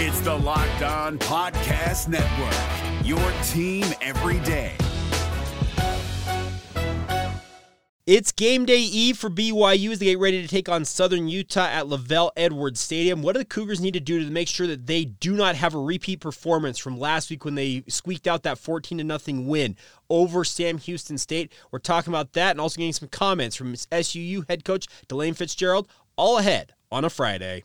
It's the Locked On Podcast Network, your team every day. It's game day eve for BYU as they get ready to take on Southern Utah at LaVell Edwards Stadium. What do the Cougars need to do to make sure that they do not have a repeat performance from last week when they squeaked out that 14 to nothing win over Sam Houston State? We're talking about that and also getting some comments from SUU head coach DeLane Fitzgerald all ahead on a Friday.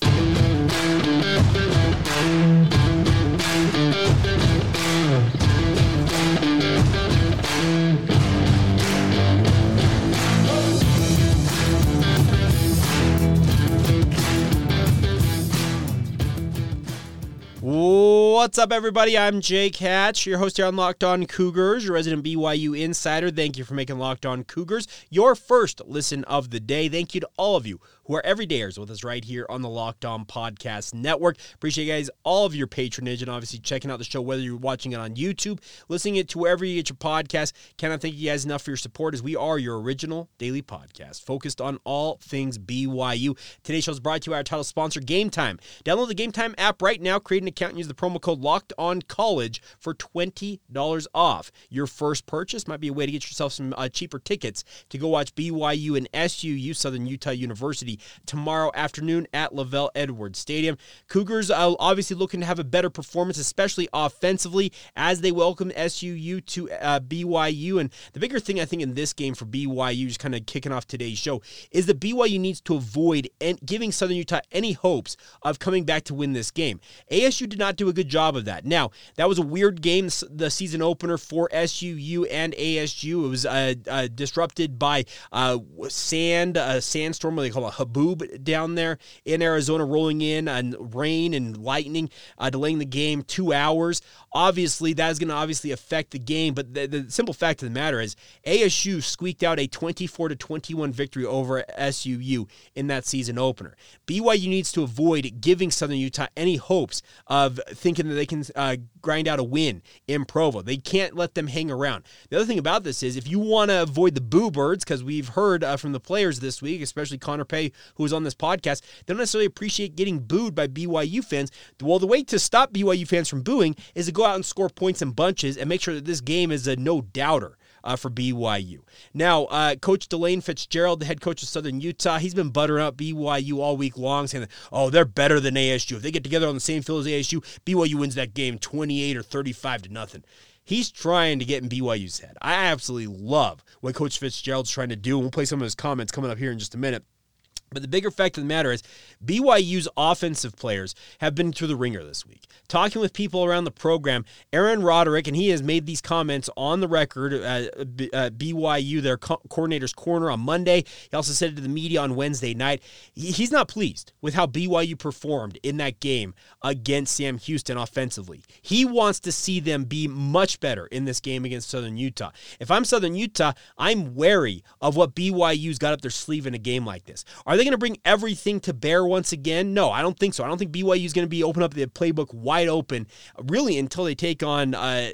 What's up, everybody? I'm Jake Hatch, your host here on Locked On Cougars, your resident BYU insider. Thank you for making Locked On Cougars your first listen of the day. Thank you to all of you who are everydayers with us right here on the Locked On Podcast Network. Appreciate you guys, all of your patronage, and obviously checking out the show, whether you're watching it on YouTube, listening it to wherever you get your podcast. Cannot thank you guys enough for your support as we are your original daily podcast focused on all things BYU. Today's show is brought to you by our title sponsor, Gametime. Download the Gametime app right now, create an account, and use the promo code Locked On College for $20 off. Your first purchase might be a way to get yourself some uh, cheaper tickets to go watch BYU and SUU, Southern Utah University, tomorrow afternoon at LaVell Edwards Stadium. Cougars uh, obviously looking to have a better performance, especially offensively, as they welcome SUU to uh, BYU. And the bigger thing I think in this game for BYU, just kind of kicking off today's show, is that BYU needs to avoid giving Southern Utah any hopes of coming back to win this game. ASU did not do a good job of that. Now, that was a weird game, the season opener for SUU and ASU. It was uh, uh, disrupted by uh, sand, a sandstorm, what they call a haboob down there in Arizona, rolling in and rain and lightning, uh, delaying the game two hours. Obviously, that is going to obviously affect the game, but the, the simple fact of the matter is ASU squeaked out a 24 to 21 victory over SUU in that season opener. BYU needs to avoid giving Southern Utah any hopes of thinking that they can uh, grind out a win in Provo. They can't let them hang around. The other thing about this is if you want to avoid the boo birds, because we've heard uh, from the players this week, especially Connor Pay, who was on this podcast, they don't necessarily appreciate getting booed by BYU fans. Well, the way to stop BYU fans from booing is to go out and score points in bunches and make sure that this game is a no doubter uh, for BYU. Now, uh, Coach DeLane Fitzgerald, the head coach of Southern Utah, he's been buttering up BYU all week long, saying that, oh, they're better than ASU. If they get together on the same field as ASU, BYU wins that game 28 or 35 to nothing. He's trying to get in BYU's head. I absolutely love what Coach Fitzgerald's trying to do. We'll play some of his comments coming up here in just a minute. But the bigger fact of the matter is, BYU's offensive players have been through the ringer this week. Talking with people around the program, Aaron Roderick, and he has made these comments on the record at BYU, their co- coordinator's corner on Monday. He also said it to the media on Wednesday night. He's not pleased with how BYU performed in that game against Sam Houston offensively. He wants to see them be much better in this game against Southern Utah. If I'm Southern Utah, I'm wary of what BYU's got up their sleeve in a game like this. Are they going to bring everything to bear once again? No, I don't think so. I don't think BYU is going to be open up the playbook wide open, really, until they take on uh,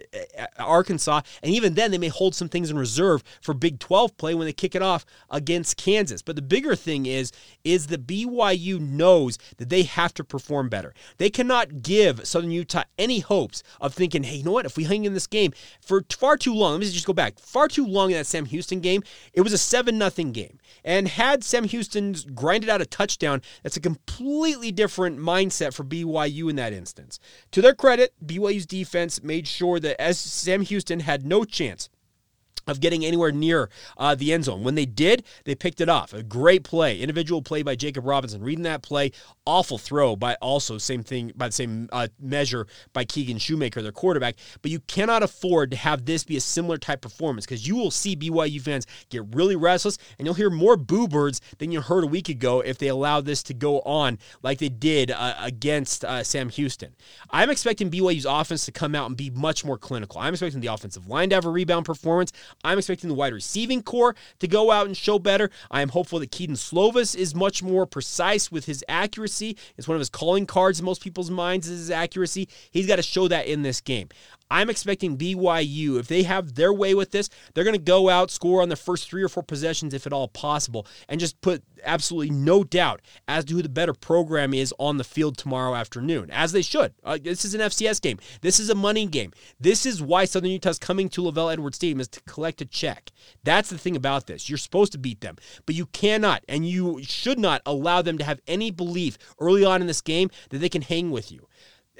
Arkansas. And even then, they may hold some things in reserve for Big 12 play when they kick it off against Kansas. But the bigger thing is, is that BYU knows that they have to perform better. They cannot give Southern Utah any hopes of thinking, hey, you know what? If we hang in this game for far too long, let me just go back. Far too long in that Sam Houston game, it was a 7 0 game. And had Sam Houston's grinded out a touchdown, that's a completely different mindset for BYU in that instance. To their credit, BYU's defense made sure that as Sam Houston had no chance of getting anywhere near uh, the end zone. When they did, they picked it off. A great play, individual play by Jakob Robinson. Reading that play, awful throw by also same thing by the same uh, measure by Keegan Shoemaker, their quarterback. But you cannot afford to have this be a similar type performance because you will see BYU fans get really restless, and you'll hear more boo birds than you heard a week ago if they allow this to go on like they did uh, against uh, Sam Houston. I'm expecting BYU's offense to come out and be much more clinical. I'm expecting the offensive line to have a rebound performance. I'm expecting the wide receiving core to go out and show better. I am hopeful that Kedon Slovis is much more precise with his accuracy. It's one of his calling cards in most people's minds is his accuracy. He's got to show that in this game. I'm expecting BYU, if they have their way with this, they're going to go out, score on the first three or four possessions, if at all possible, and just put absolutely no doubt as to who the better program is on the field tomorrow afternoon, as they should. Uh, this is an FCS game. This is a money game. This is why Southern Utah's coming to LaVell Edwards Stadium is to collect a check. That's the thing about this. You're supposed to beat them, but you cannot and you should not allow them to have any belief early on in this game that they can hang with you.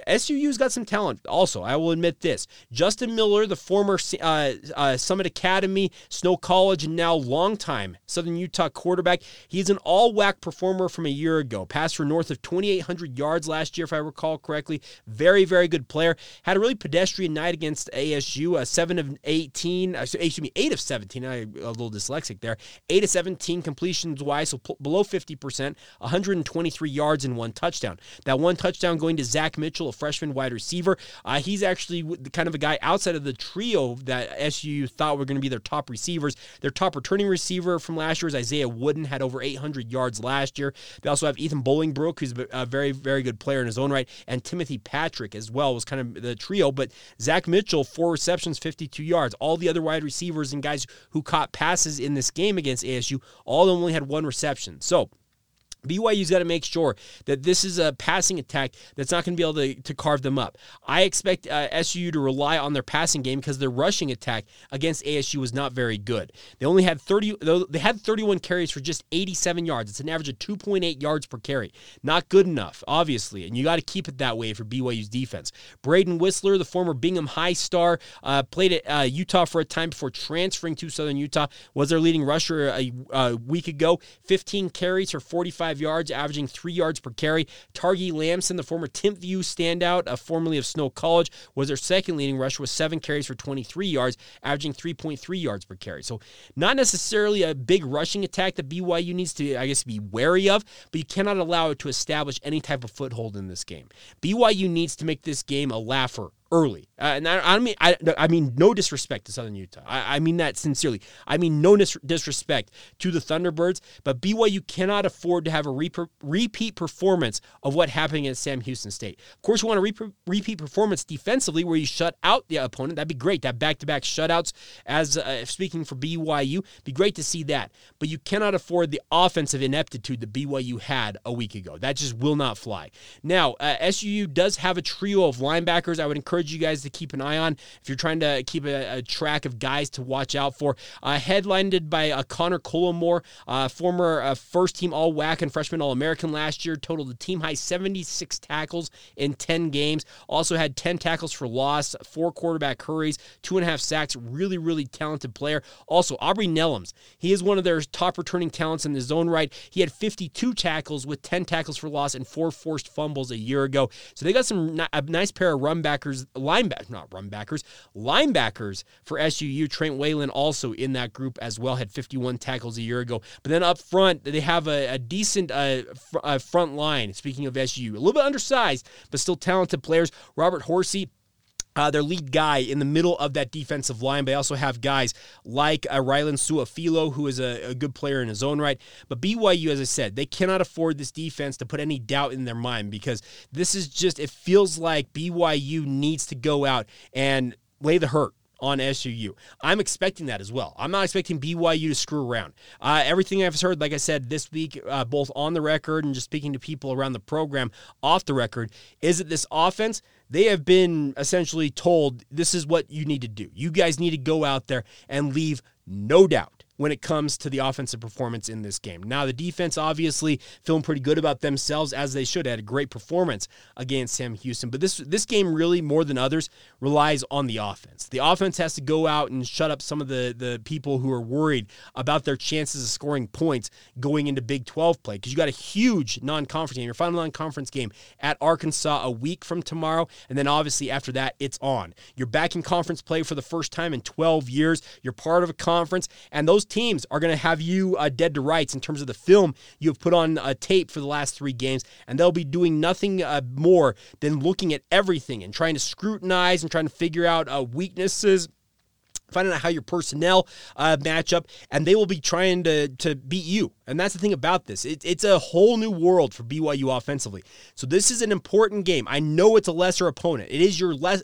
SUU's got some talent also. I will admit this. Justin Miller, the former uh, uh, Summit Academy, Snow College, and now longtime Southern Utah quarterback. He's an all-WAC performer from a year ago. Passed for north of 2,800 yards last year, if I recall correctly. Very, very good player. Had a really pedestrian night against ASU. A 7 of 18, uh, excuse me, 8 of 17. I, a little dyslexic there. 8 of 17 completions wise, so p- below 50%, 123 yards and one touchdown. That one touchdown going to Zach Mitchell, a freshman wide receiver. Uh, he's actually kind of a guy outside of the trio that SU thought were going to be their top receivers. Their top returning receiver from last year is Isaiah Wooden, had over 800 yards last year. They also have Ethan Bolingbroke, who's a very, very good player in his own right, and Timothy Patrick as well was kind of the trio. But Zach Mitchell, four receptions, 52 yards. All the other wide receivers and guys who caught passes in this game against ASU, all of them only had one reception. So, BYU's got to make sure that this is a passing attack that's not going to be able to, to carve them up. I expect uh, SU to rely on their passing game because their rushing attack against ASU was not very good. They only had 30 they had 31 carries for just 87 yards. It's an average of 2.8 yards per carry. Not good enough, obviously, and you got to keep it that way for BYU's defense. Braden Whistler, the former Bingham High star, uh, played at uh, Utah for a time before transferring to Southern Utah, was their leading rusher a, a week ago. 15 carries for 45 yards, averaging three yards per carry. Targhee Lambson, the former Timpview standout, uh, formerly of Snow College, was their second leading rusher with seven carries for 23 yards, averaging 3.3 yards per carry. So not necessarily a big rushing attack that BYU needs to, I guess, be wary of, but you cannot allow it to establish any type of foothold in this game. BYU needs to make this game a laugher early. Uh, and I, I, mean, I, I mean, no disrespect to Southern Utah. I, I mean that sincerely. I mean no dis- disrespect to the Thunderbirds, but BYU cannot afford to have a re- repeat performance of what happened at Sam Houston State. Of course, you want a re- repeat performance defensively where you shut out the opponent. That'd be great. That back-to-back shutouts, as uh, speaking for BYU, be great to see that. But you cannot afford the offensive ineptitude that BYU had a week ago. That just will not fly. Now, uh, SUU does have a trio of linebackers. I would encourage encourage you guys to keep an eye on if you're trying to keep a, a track of guys to watch out for. Uh, headlined by uh, Connor Colomore, uh, former uh, first team All WAC and freshman All American last year, totaled the team high 76 tackles in 10 games. Also had 10 tackles for loss, four quarterback hurries, two and a half sacks. Really, really talented player. Also, Aubrey Nellums. He is one of their top returning talents in his own right. He had 52 tackles with 10 tackles for loss and four forced fumbles a year ago. So they got some a nice pair of run backers linebackers, not runbackers, linebackers for SUU. Trent Whalen also in that group as well, had 51 tackles a year ago. But then up front, they have a, a decent uh, fr- uh, front line. Speaking of SUU, a little bit undersized, but still talented players. Robert Horsey. Uh, their lead guy in the middle of that defensive line. They also have guys like uh, Rylan Suafilo, who is a, a, good player in his own right. But BYU, as I said, they cannot afford this defense to put any doubt in their mind because this is just, it feels like BYU needs to go out and lay the hurt on SUU. I'm expecting that as well. I'm not expecting BYU to screw around. Uh, everything I've heard, like I said this week, uh, both on the record and just speaking to people around the program off the record, is that this offense – they have been essentially told this is what you need to do. You guys need to go out there and leave no doubt when it comes to the offensive performance in this game. Now, the defense obviously feeling pretty good about themselves as they should. Had a great performance against Sam Houston, but this this game really more than others relies on the offense. The offense has to go out and shut up some of the the people who are worried about their chances of scoring points going into Big 12 play because you got a huge non-conference game, your final non-conference game at Arkansas a week from tomorrow, and then obviously after that it's on. You're back in conference play for the first time in 12 years. You're part of a conference, and those teams are going to have you uh, dead to rights in terms of the film you have put on a tape for the last three games, and they'll be doing nothing uh, more than looking at everything and trying to scrutinize and trying to figure out uh, weaknesses finding out how your personnel uh, match up, and they will be trying to to beat you. And that's the thing about this; it, it's a whole new world for BYU offensively. So this is an important game. I know it's a lesser opponent. It is your less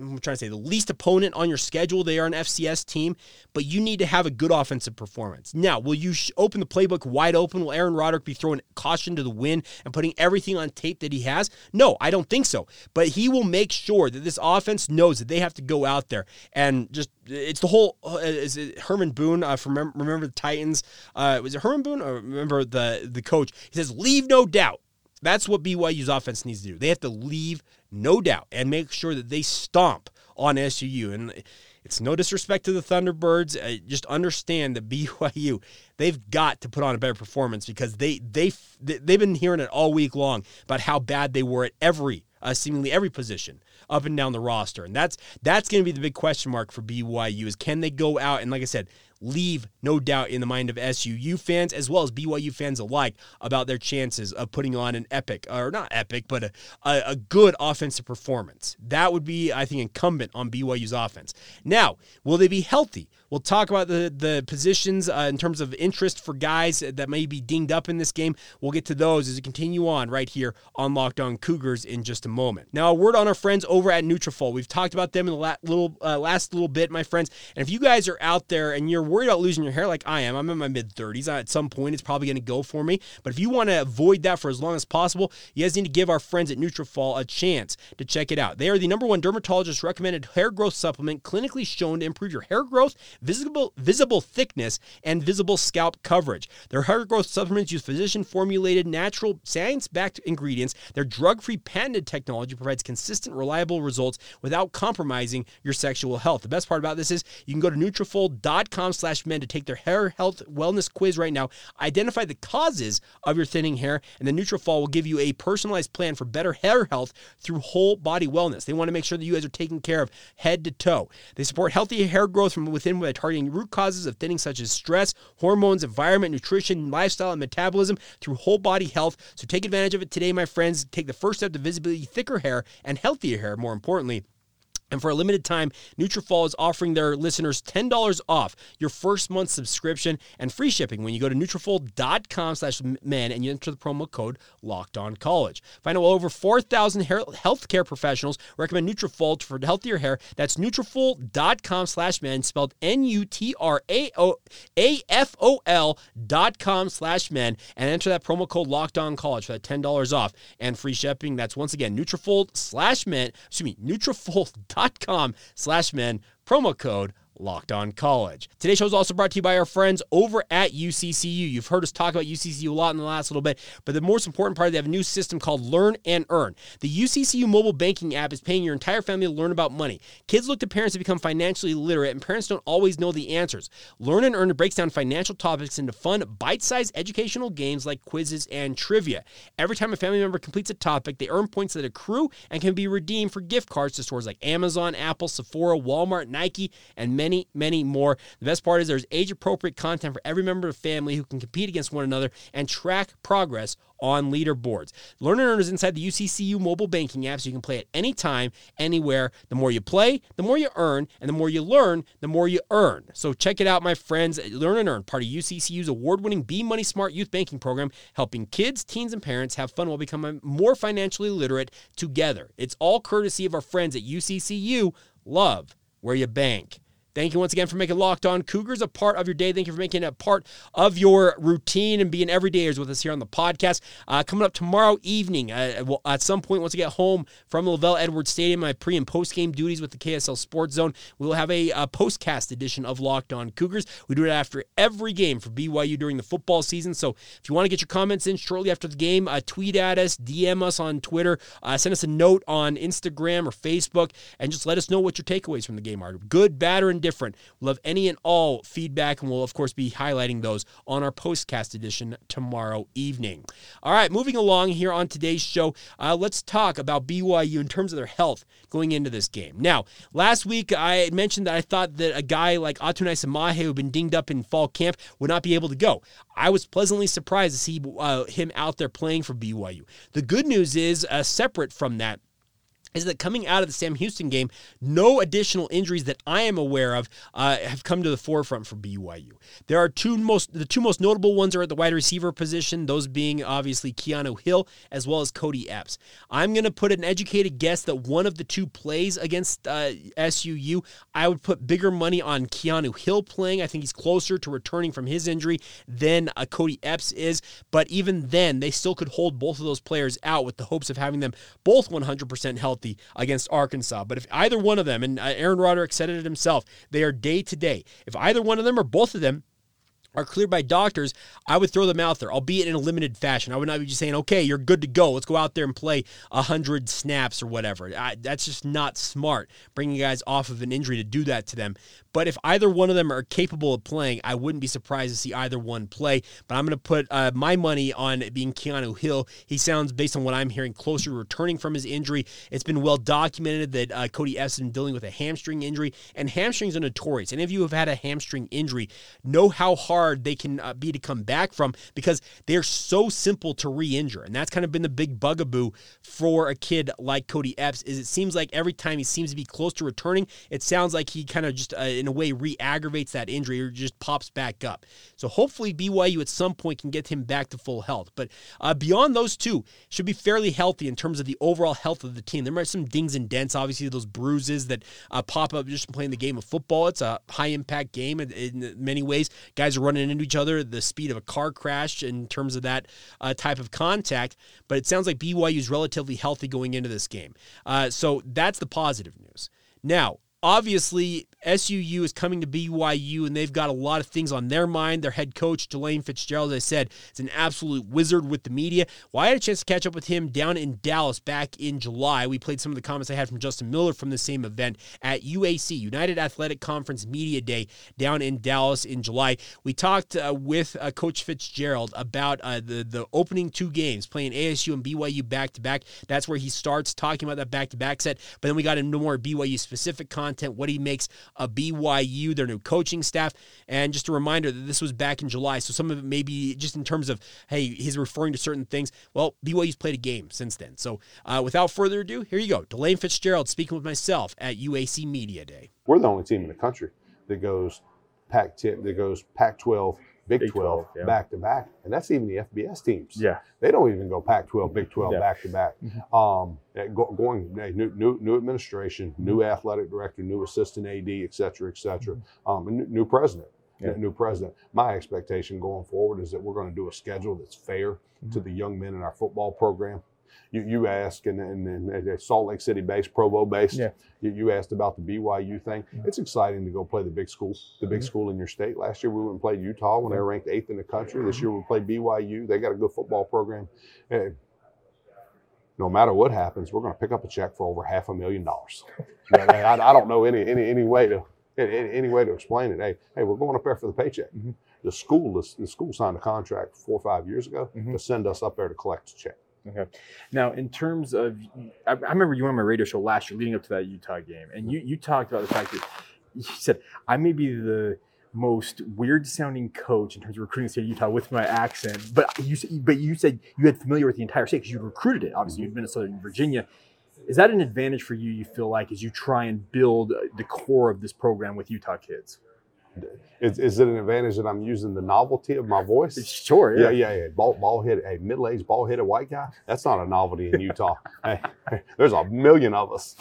I'm trying to say the least opponent on your schedule. They are an FCS team, but you need to have a good offensive performance. Now, will you sh- open the playbook wide open? Will Aaron Roderick be throwing caution to the wind and putting everything on tape that he has? No, I don't think so. But he will make sure that this offense knows that they have to go out there and just it's the whole uh, is it Herman Boone uh, from remember, the Titans? Uh, was it Herman Boone or remember the the coach? He says, "Leave no doubt." That's what BYU's offense needs to do. They have to leave no doubt and make sure that they stomp on SUU. And it's no disrespect to the Thunderbirds. Uh, just understand that BYU they've got to put on a better performance because they they they've been hearing it all week long about how bad they were at every uh, seemingly every position up and down the roster, and that's that's going to be the big question mark for BYU is can they go out and like I said leave no doubt in the mind of SUU fans as well as BYU fans alike about their chances of putting on an epic, or not epic, but a, a, a, good offensive performance. That would be, I think, incumbent on BYU's offense. Now, will they be healthy? We'll talk about the, the positions uh, in terms of interest for guys that may be dinged up in this game. We'll get to those as we continue on right here on Locked On Cougars in just a moment. Now, a word on our friends over at Nutrafol. We've talked about them in the la- little uh, last little bit, my friends. And if you guys are out there and you're worried about losing your hair like I am, I'm in my mid 30s. At some point, it's probably going to go for me. But if you want to avoid that for as long as possible, you guys need to give our friends at Nutrafol a chance to check it out. They are the number one dermatologist recommended hair growth supplement clinically shown to improve your hair growth, visible visible thickness, and visible scalp coverage. Their hair growth supplements use physician formulated, natural, science backed ingredients. Their drug free patented technology provides consistent, reliable results without compromising your sexual health. The best part about this is you can go to Nutrafol.com slash men to take their hair health wellness quiz right now. Identify the causes of your thinning hair, and the Nutrafol will give you a personalized plan for better hair health through whole body wellness. They want to make sure that you guys are taken care of head to toe. They support healthy hair growth from within by targeting root causes of thinning such as stress, hormones, environment, nutrition, lifestyle, and metabolism through whole body health. So take advantage of it today, my friends. Take the first step to visibility thicker hair and healthier hair, more importantly. And for a limited time, Nutrafol is offering their listeners $10 off your first month subscription and free shipping when you go to Nutrafol.com slash men and you enter the promo code Locked On College. Find out over 4,000 healthcare professionals recommend Nutrafol for healthier hair. That's Nutrafol.com slash men, spelled N-U-T-R-A-F-O-L dot com slash men, and enter that promo code Locked On College for that $10 off and free shipping. That's once again Nutrafol slash men, excuse me, Nutrafol.com com slash men, promo code Locked On College. Today's show is also brought to you by our friends over at UCCU. You've heard us talk about UCCU a lot in the last little bit, but the most important part, they have a new system called Learn and Earn. The UCCU mobile banking app is paying your entire family to learn about money. Kids look to parents to become financially literate, and parents don't always know the answers. Learn and Earn breaks down financial topics into fun, bite-sized educational games like quizzes and trivia. Every time a family member completes a topic, they earn points that accrue and can be redeemed for gift cards to stores like Amazon, Apple, Sephora, Walmart, Nike, and many many, many more. The best part is there's age appropriate content for every member of the family who can compete against one another and track progress on leaderboards. Learn and Earn is inside the UCCU mobile banking app, so you can play at any time, anywhere. The more you play, the more you earn, and the more you learn, the more you earn. So check it out, my friends. Learn and Earn, part of UCCU's award-winning Be Money Smart youth banking program, helping kids, teens, and parents have fun while becoming more financially literate together. It's all courtesy of our friends at UCCU. Love where you bank. Thank you once again for making Locked On Cougars a part of your day. Thank you for making it a part of your routine and being everydayers with us here on the podcast. Uh, coming up tomorrow evening, uh, well, at some point, once I get home from LaVell Edwards Stadium, my pre and post game duties with the KSL Sports Zone, we will have a, a postcast edition of Locked On Cougars. We do it after every game for BYU during the football season. So if you want to get your comments in shortly after the game, uh, tweet at us, DM us on Twitter, uh, send us a note on Instagram or Facebook, and just let us know what your takeaways from the game are good, bad, or different. We'll have any and all feedback, and we'll, of course, be highlighting those on our postcast edition tomorrow evening. All right, moving along here on today's show, uh, let's talk about BYU in terms of their health going into this game. Now, last week I mentioned that I thought that a guy like Atunaisa Mahe, who'd been dinged up in fall camp, would not be able to go. I was pleasantly surprised to see uh, him out there playing for BYU. The good news is, uh, separate from that, is that coming out of the Sam Houston game, no additional injuries that I am aware of uh, have come to the forefront for BYU. There are two most the two most notable ones are at the wide receiver position, those being obviously Keanu Hill as well as Cody Epps. I'm going to put an educated guess that one of the two plays against uh, SUU. I would put bigger money on Keanu Hill playing. I think he's closer to returning from his injury than uh, Cody Epps is. But even then, they still could hold both of those players out with the hopes of having them both 100% healthy healthy against Arkansas. But if either one of them, and uh, Aaron Roderick said it himself, they are day to day. If either one of them or both of them are cleared by doctors, I would throw them out there, albeit in a limited fashion. I would not be just saying, okay, you're good to go. Let's go out there and play 100 snaps or whatever. I, that's just not smart, bringing guys off of an injury to do that to them. But if either one of them are capable of playing, I wouldn't be surprised to see either one play. But I'm going to put uh, my money on being Keanu Hill. He sounds, based on what I'm hearing, closer returning from his injury. It's been well documented that uh, Cody Epps been dealing with a hamstring injury, and hamstrings are notorious. Any of you have had a hamstring injury know how hard they can uh, be to come back from because they're so simple to re-injure, and that's kind of been the big bugaboo for a kid like Cody Epps. Is it seems like every time he seems to be close to returning, it sounds like he kind of just uh, in a way re-aggravates that injury or just pops back up. So hopefully BYU at some point can get him back to full health. But uh, beyond those two, should be fairly healthy in terms of the overall health of the team. There might be some dings and dents, obviously those bruises that uh, pop up just playing the game of football. It's a high impact game in, in, many ways. Guys are running into each other the speed of a car crash in terms of that uh, type of contact. But it sounds like BYU is relatively healthy going into this game. Uh, so that's the positive news. Now, obviously SUU is coming to BYU and they've got a lot of things on their mind. Their head coach, DeLane Fitzgerald, as I said, is an absolute wizard with the media. Well, I had a chance to catch up with him down in Dallas back in July. We played some of the comments I had from Justin Miller from the same event at UAC, United Athletic Conference Media Day down in Dallas in July. We talked uh, with uh, Coach Fitzgerald about uh, the, the opening two games, playing ASU and BYU back to back. That's where he starts talking about that back to back set. But then we got into more BYU specific content, what he makes a BYU, their new coaching staff. And just a reminder that this was back in July. So some of it may be just in terms of, hey, he's referring to certain things. Well, BYU's played a game since then. So uh, without further ado, here you go. DeLane Fitzgerald speaking with myself at UAC Media Day. We're the only team in the country that goes Pac 10, that goes Pac 12 Big, Big 12, 12 yeah. back to back, and that's even the FBS teams. Yeah, they don't even go Pac 12, Big 12 yeah. back to back. Um, going new, new, new administration, new mm-hmm. athletic director, new assistant AD, et cetera, et cetera, mm-hmm. um, new, new president. Yeah. New president. My expectation going forward is that we're going to do a schedule that's fair mm-hmm. to the young men in our football program you, you asked, and, and, and Salt Lake City based, Provo based, yeah. you, you asked about the BYU thing. Yeah. It's exciting to go play the big school, the big school in your state. Last year we went and played Utah when they were ranked eighth in the country. This year we play BYU. They got a good football program. Hey, no matter what happens, we're going to pick up a check for over half a million dollars. I, I, don't know any any any way to any, any, way to explain it. Hey, hey, we're going up there for the paycheck. Mm-hmm. The school, the, the, school signed a contract four or five years ago mm-hmm. to send us up there to collect a check. Okay. Now, in terms of, I, I remember you were on my radio show last year, leading up to that Utah game, and you you talked about the fact that you said I may be the most weird sounding coach in terms of recruiting the state of Utah with my accent, but you but you said you had familiar with the entire state because you recruited it. Obviously, you'd been at Southern Virginia. Is that an advantage for you? You feel like as you try and build uh, the core of this program with Utah kids? Is, is it an advantage that I'm using the novelty of my voice? Sure. Yeah, yeah, yeah. yeah. Ball, ball headed, a middle aged, ball headed white guy. That's not a novelty in Utah. hey, there's a million of us.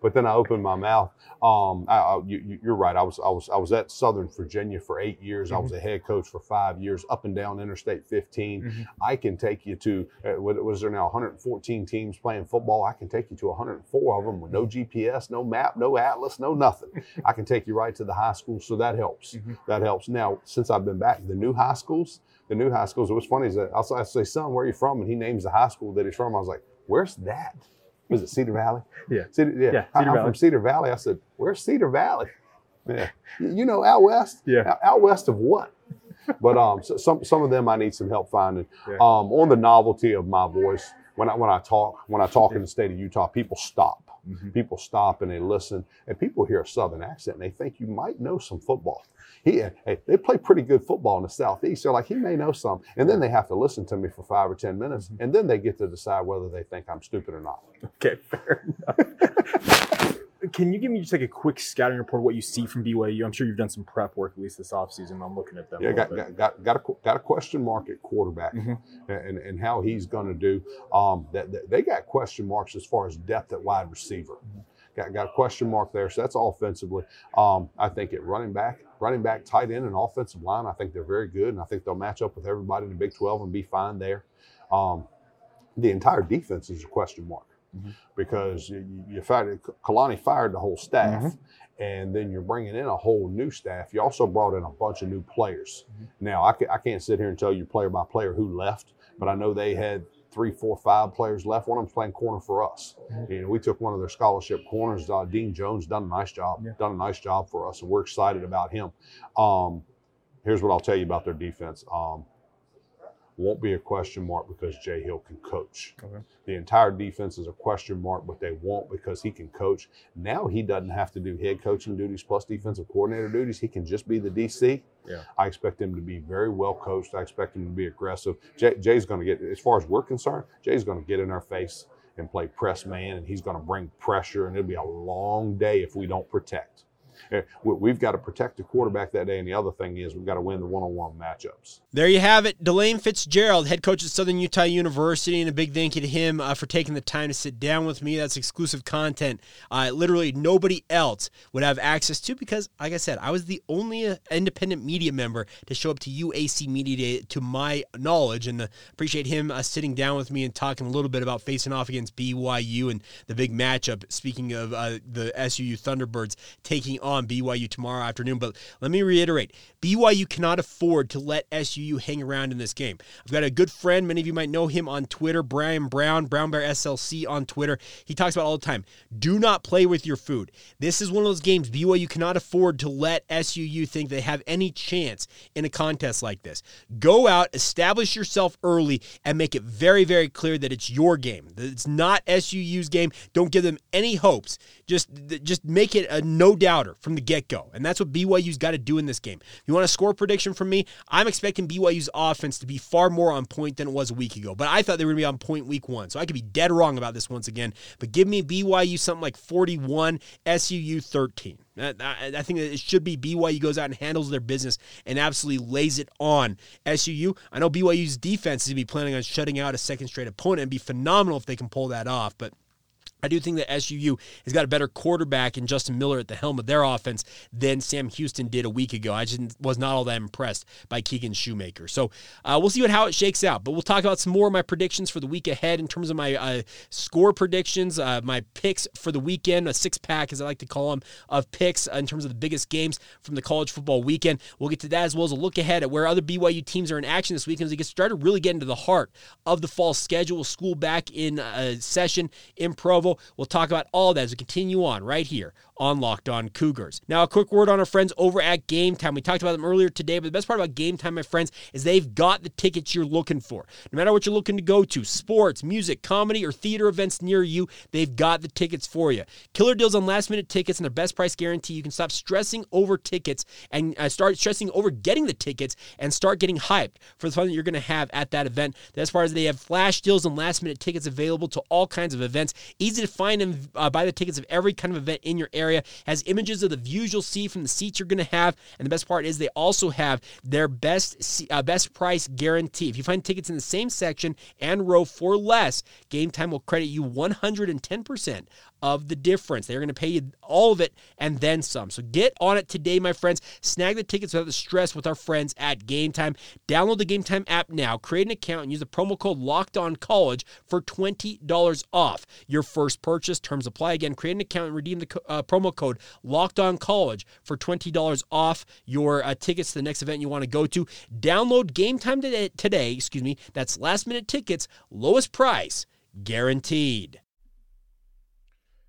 but then I open my mouth um, I, I, you, are right. I was I was I was at Southern Virginia for eight years. Mm-hmm. I was a head coach for five years, up and down Interstate 15. Mm-hmm. I can take you to uh, what was there now 114 teams playing football. I can take you to 104 of them with no GPS, no map, no atlas, no nothing. I can take you right to the high school, so that helps. Mm-hmm. That helps. Now, since I've been back, the new high schools, the new high schools. What's funny is that I'll say, "Son, where are you from?" And he names the high school that he's from. I was like, "Where's that?" Was it Cedar Valley? Yeah. Cedar, yeah. yeah Cedar I'm from Cedar Valley. I said, where's Cedar Valley? Yeah. You know, out west? Yeah. Out, out west of what? but um, so some some of them I need some help finding. Yeah. Um, on the novelty of my voice, when I when I talk when I talk yeah. in the state of Utah, people stop. Mhm. People stop and they listen, and people hear a Southern accent and they think you might know some football. He, hey, they play pretty good football in the Southeast. They're like, he may know some. And then they have to listen to me for five or 10 minutes, and then they get to decide whether they think I'm stupid or not. Okay, fair enough. Can you give me just like a quick scouting report of what you see from BYU? I'm sure you've done some prep work at least this offseason. I'm looking at them. Yeah, got, got, got, got, a, got a question mark at quarterback Mhm. and, and how he's going to do. Um, that, that- they got question marks as far as depth at wide receiver. Got, got a question mark there. So that's offensively. Um, I think at running back, running back, tight end, and offensive line, I think they're very good. And I think they'll match up with everybody in the Big 12 and be fine there. Um, the entire defense is a question mark Mhm. because you, you fired, Kalani fired the whole staff. And then you're bringing in a whole new staff. You also brought in a bunch of new players. Now, I, ca- I can't sit here and tell you player by player who left, but I know they had three, four, five players left. One of them's playing corner for us. You know, we took one of their scholarship corners, uh, Dean Jones, done a nice job, Yeah. done a nice job for us, and we're excited about him. Um, here's what I'll tell you about their defense. Um, won't be a question mark because Jay Hill can coach. Okay. The entire defense is a question mark, but they won't because he can coach. Now he doesn't have to do head coaching duties plus defensive coordinator duties. He can just be the DC. Yeah. I expect him to be very well coached. I expect him to be aggressive. Jay, Jay's going to get, as far as we're concerned, Jay's going to get in our face and play press man, and he's going to bring pressure, and it'll be a long day if we don't protect. Eh, we- We've got to protect the quarterback that day, and the other thing is we've got to win the one-on-one matchups. There you have it. DeLane Fitzgerald, head coach at Southern Utah University, and a big thank you to him uh, for taking the time to sit down with me. That's exclusive content. Uh, literally nobody else would have access to because, like I said, I was the only uh, independent media member to show up to UAC Media Day to my knowledge, and uh, appreciate him uh, sitting down with me and talking a little bit about facing off against BYU and the big matchup. Speaking of the SUU Thunderbirds taking on BYU tomorrow afternoon, but let me reiterate: BYU cannot afford to let SUU hang around in this game. I've got a good friend, many of you might know him on Twitter, Brian Brown, Brown Bear SLC on Twitter. He talks about all the time. Do not play with your food. This is one of those games BYU cannot afford to let SUU think they have any chance in a contest like this. Go out, establish yourself early, and make it very, very clear that it's your game. That it's not SUU's game. Don't give them any hopes. Just, just make it a no doubter from the get go, and that's what BYU's got to do in this game. If you want a score prediction from me, I'm expecting BYU's offense to be far more on point than it was a week ago. But I thought they were going to be on point week one, so I could be dead wrong about this once again. But give me BYU something like 41, SUU 13. I, think it should be BYU goes out and handles their business and absolutely lays it on SUU. I know BYU's defense is going to be planning on shutting out a second straight opponent and be phenomenal if they can pull that off. But I do think that SUU has got a better quarterback in Justin Miller at the helm of their offense than Sam Houston did a week ago. I just was not all that impressed by Keegan Shoemaker. So uh, we'll see what how it shakes out. But we'll talk about some more of my predictions for the week ahead in terms of my uh, score predictions, uh, my picks for the weekend, a six pack, as I like to call them, of picks uh, in terms of the biggest games from the college football weekend. We'll get to that as well as a look ahead at where other BYU teams are in action this weekend as we get started really get into the heart of the fall schedule. School back in uh, session in Provo. We'll talk about all that as we continue on right here on Locked On Cougars. Now, a quick word on our friends over at Gametime. We talked about them earlier today, but the best part about Gametime, my friends, is they've got the tickets you're looking for. No matter what you're looking to go to, sports, music, comedy, or theater events near you, they've got the tickets for you. Killer deals on last minute tickets and their best price guarantee. You can stop stressing over tickets and uh, start stressing over getting the tickets and start getting hyped for the fun that you're going to have at that event. The best part is they have flash deals and last minute tickets available to all kinds of events. Easy to find and uh, buy the tickets of every kind of event in your area. Has images of the views you'll see from the seats you're going to have. And the best part is they also have their best uh, best price guarantee. If you find tickets in the same section and row for less, Gametime will credit you 110% of the difference. They're going to pay you all of it and then some. So get on it today, my friends. Snag the tickets without the stress with our friends at Gametime. Download the Gametime app now, create an account, and use the promo code Locked On College for $20 off your first purchase. Terms apply. Again, create an account and redeem the uh, promo code Locked On College for $20 off your uh, tickets to the next event you want to go to. Download Gametime today, today. Excuse me. That's last minute tickets, lowest price guaranteed.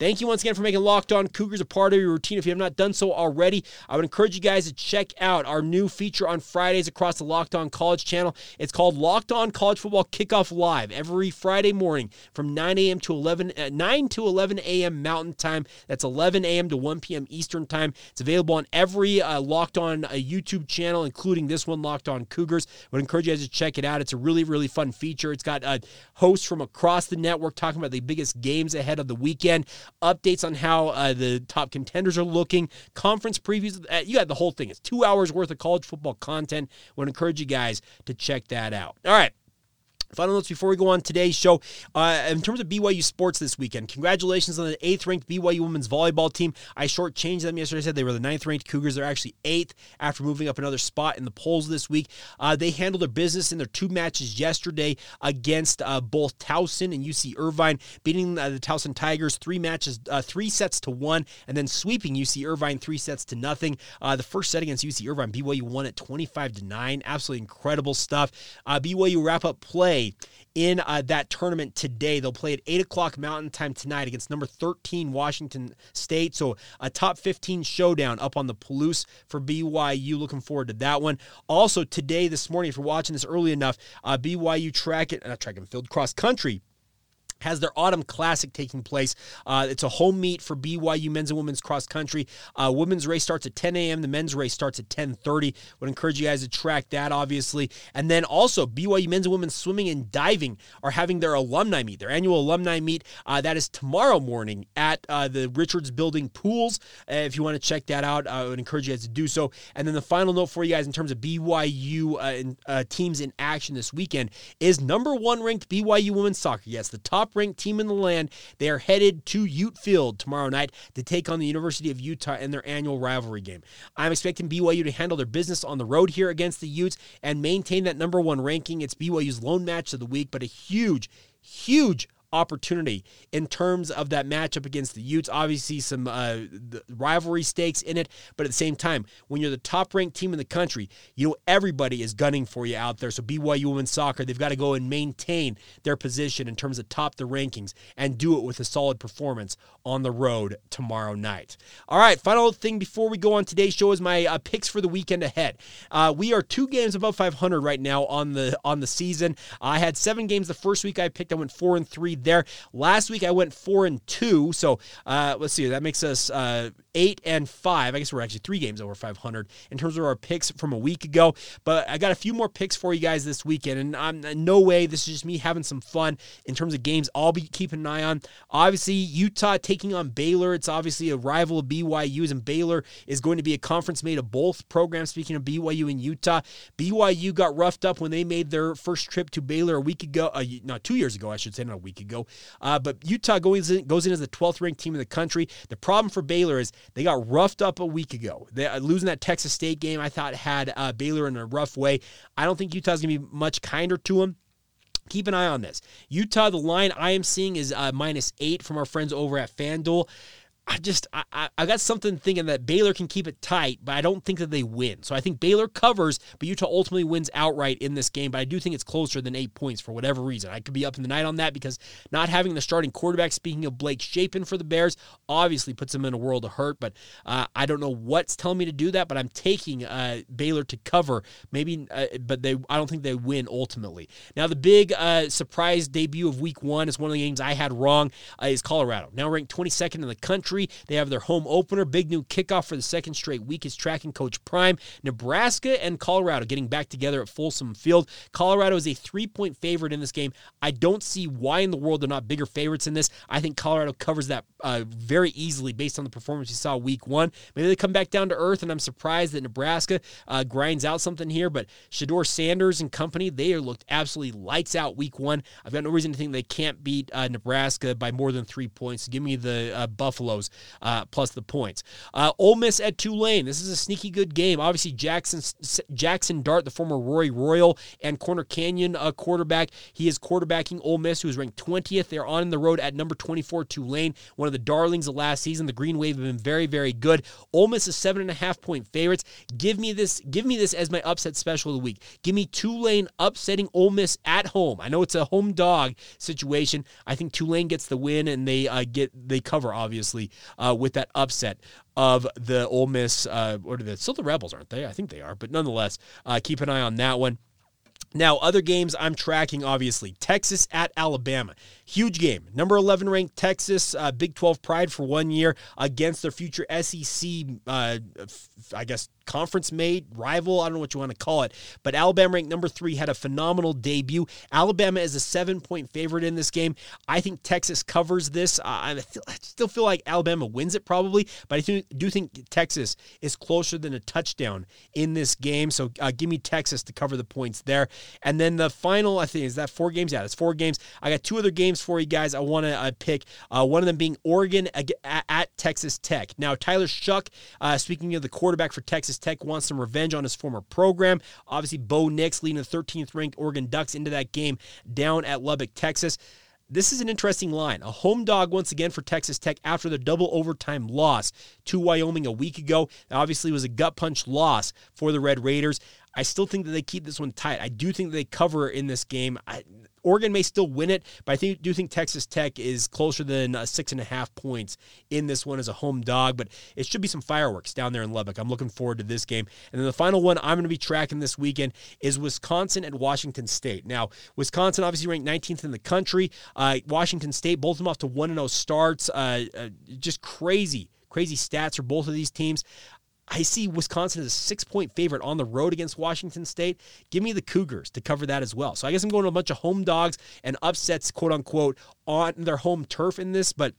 Thank you once again for making Locked On Cougars a part of your routine. If you have not done so already, I would encourage you guys to check out our new feature on Fridays across the Locked On College channel. It's called Locked On College Football Kickoff Live every Friday morning from 9 a.m. to 11 uh, 9 to 11 a.m. Mountain Time. That's 11 a.m. to 1 p.m. Eastern Time. It's available on every uh, Locked On uh, YouTube channel, including this one, Locked On Cougars. I would encourage you guys to check it out. It's a really really fun feature. It's got uh, hosts from across the network talking about the biggest games ahead of the weekend updates on how uh, the top contenders are looking, conference previews. Uh, you got the whole thing. It's two hours worth of college football content. I would encourage you guys to check that out. All right. Final notes before we go on today's show. Uh, in terms of BYU sports this weekend, congratulations on the eighth ranked BYU women's volleyball team. I shortchanged them yesterday. I said they were the ninth ranked Cougars. They're actually eighth after moving up another spot in the polls this week. Uh, they handled their business in their two matches yesterday against uh, both Towson and UC Irvine, beating uh, the Towson Tigers three matches, uh, three sets to one, and then sweeping UC Irvine three sets to nothing. Uh, the first set against UC Irvine, BYU won at 25 to nine. Absolutely incredible stuff. BYU wrap up play in uh, that tournament today. They'll play at 8 o'clock Mountain Time tonight against number 13 Washington State. So a top 15 showdown up on the Palouse for BYU. Looking forward to that one. Also today, this morning, if you're watching this early enough, uh, BYU track it, not track and field, cross country has their autumn classic taking place. Uh, it's a home meet for BYU men's and women's cross country. Uh, women's race starts at 10 a.m. The men's race starts at 10:30. Would encourage you guys to track that, obviously. And then also BYU men's and women's swimming and diving are having their alumni meet, their annual alumni meet. Uh, that is tomorrow morning at uh, the Richards Building pools. Uh, if you want to check that out, I would encourage you guys to do so. And then the final note for you guys in terms of BYU uh, in, teams in action this weekend is number one ranked BYU women's soccer. Yes, the top top ranked team in the land. They are headed to Ute Field tomorrow night to take on the University of Utah in their annual rivalry game. I'm expecting BYU to handle their business on the road here against the Utes and maintain that number one ranking. It's BYU's lone match of the week, but a huge, huge opportunity in terms of that matchup against the Utes. Obviously, some uh, rivalry stakes in it, but at the same time, when you're the top ranked team in the country, you know everybody is gunning for you out there. So BYU women's soccer, they've got to go and maintain their position in terms of top the rankings and do it with a solid performance on the road tomorrow night. All right, final thing before we go on today's show is my uh, picks for the weekend ahead. Uh, we are two games above 500 right now on the on the season. I had seven games the first week I picked. I went four and three there. Last week I went four and two, so uh, let's see, that makes us uh, eight and five. I guess we're actually three games over 500 in terms of our picks from a week ago. But I got a few more picks for you guys this weekend, and I'm no way. This is just me having some fun in terms of games. I'll be keeping an eye on. Obviously, Utah taking on Baylor. It's obviously a rival of BYU's, and Baylor is going to be a conference made of both programs. Speaking of BYU and Utah, BYU got roughed up when they made their first trip to Baylor a week ago. Uh, not two years ago, I should say, not a week ago. Uh, but Utah goes in, goes in as the 12th ranked team in the country. The problem for Baylor is they got roughed up a week ago. They, uh, losing that Texas State game, I thought had uh, Baylor in a rough way. I don't think Utah's going to be much kinder to them. Keep an eye on this. Utah, the line I am seeing is uh, minus eight from our friends over at FanDuel. I just I, I got something thinking that Baylor can keep it tight, but I don't think that they win. So I think Baylor covers, but Utah ultimately wins outright in this game. But I do think it's closer than eight points for whatever reason. I could be up in the night on that because not having the starting quarterback, speaking of Blake Shapen for the Bears, obviously puts them in a world of hurt. But uh, I don't know what's telling me to do that. But I'm taking uh, Baylor to cover, maybe, uh, but they I don't think they win ultimately. Now the big uh, surprise debut of Week One is one of the games I had wrong. Uh, is Colorado now ranked 22nd in the country. They have their home opener, big new kickoff for the second straight week is tracking Coach Prime. Nebraska and Colorado getting back together at Folsom Field. Colorado is a three point favorite in this game. I don't see why in the world they're not bigger favorites in this. I think Colorado covers that uh, very easily based on the performance you saw week one. Maybe they come back down to earth, and I'm surprised that Nebraska uh, grinds out something here. But Shedeur Sanders and company, they looked absolutely lights out week one. I've got no reason to think they can't beat uh, Nebraska by more than three points. Give me the uh, Buffaloes uh, plus the points. Uh, Ole Miss at Tulane. This is a sneaky good game. Obviously, Jaxson Jaxson Dart, the former Roy Royal and Corner Canyon uh, quarterback, he is quarterbacking Ole Miss, who is ranked 20th. They're on the road at number 24 Tulane, one of the darlings of last season. The Green Wave have been very, very good. Ole Miss is seven and a half point favorites. Give me this. Give me this as my upset special of the week. Give me Tulane upsetting Ole Miss at home. I know it's a home dog situation. I think Tulane gets the win and they uh, get they cover obviously uh, with that upset of the Ole Miss. Uh, or the still the Rebels, aren't they? I think they are, but nonetheless, uh, keep an eye on that one. Now, other games I'm tracking, obviously, Texas at Alabama. Huge game. Number 11 ranked Texas, uh, Big 12 pride for one year against their future SEC, uh, I guess, conference mate, rival. I don't know what you want to call it. But Alabama ranked number three had a phenomenal debut. Alabama is a seven point favorite in this game. I think Texas covers this. I, still feel like Alabama wins it probably, but I do think Texas is closer than a touchdown in this game. So uh, give me Texas to cover the points there. And then the final, I think, is that four games? Yeah, it's four games. I got two other games games for you guys. I want to uh, pick uh, one of them being Oregon at, at Texas Tech. Now, Tyler Shough, uh, speaking of the quarterback for Texas Tech, wants some revenge on his former program. Obviously, Bo Nix leading the 13th ranked Oregon Ducks into that game down at Lubbock, Texas. This is an interesting line. A home dog once again for Texas Tech after the double overtime loss to Wyoming a week ago. That obviously was a gut punch loss for the Red Raiders. I still think that they keep this one tight. I do think they cover in this game. I, Oregon may still win it, but I think, do think Texas Tech is closer than uh, six and a half points in this one as a home dog. But it should be some fireworks down there in Lubbock. I'm looking forward to this game. And then the final one I'm going to be tracking this weekend is Wisconsin at Washington State. Now, Wisconsin obviously ranked 19th in the country. Uh, Washington State, both of them off to 1 0 starts. Uh, uh, just crazy crazy stats for both of these teams. I see Wisconsin as a six point favorite on the road against Washington State. Give me the Cougars to cover that as well. So I guess I'm going to a bunch of home dogs and upsets, quote unquote, on their home turf in this, but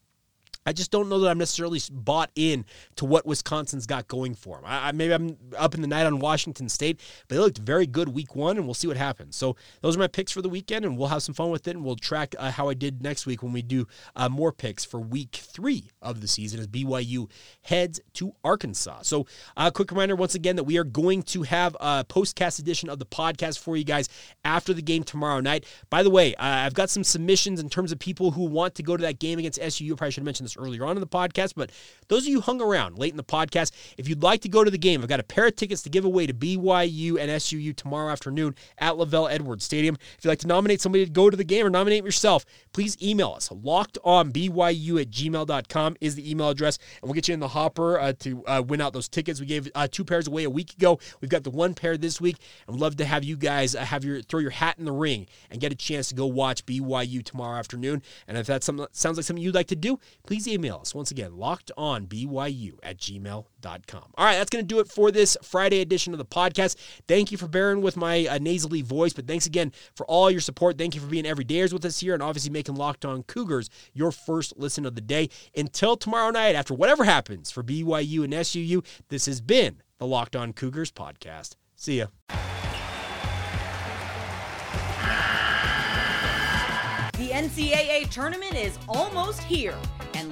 I just don't know that I'm necessarily bought in to what Wisconsin's got going for them. I, I, maybe I'm up in the night on Washington State, but they looked very good week one, and we'll see what happens. So those are my picks for the weekend, and we'll have some fun with it, and we'll track uh, how I did next week when we do uh, more picks for week three of the season as BYU heads to Arkansas. So a uh, quick reminder once again that we are going to have a postcast edition of the podcast for you guys after the game tomorrow night. By the way, I've got some submissions in terms of people who want to go to that game against SUU. I probably should have mentioned this earlier on in the podcast, but those of you hung around late in the podcast, if you'd like to go to the game, I've got a pair of tickets to give away to BYU and SUU tomorrow afternoon at LaVell Edwards Stadium. If you'd like to nominate somebody to go to the game or nominate yourself, please email us. Locked on BYU at gmail.com is the email address, and we'll get you in the hopper uh, to uh, win out those tickets. We gave uh, two pairs away a week ago. We've got the one pair this week, we'd love to have you guys uh, have your throw your hat in the ring and get a chance to go watch BYU tomorrow afternoon. And if that sounds like something you'd like to do, please email us. Once again, locked on BYU at gmail.com. All right, that's going to do it for this Friday edition of the podcast. Thank you for bearing with my uh, nasally voice, but thanks again for all your support. Thank you for being everydayers with us here and obviously making Locked On Cougars your first listen of the day. Until tomorrow night, after whatever happens for BYU and SUU, this has been the Locked On Cougars podcast. See ya. The NCAA tournament is almost here,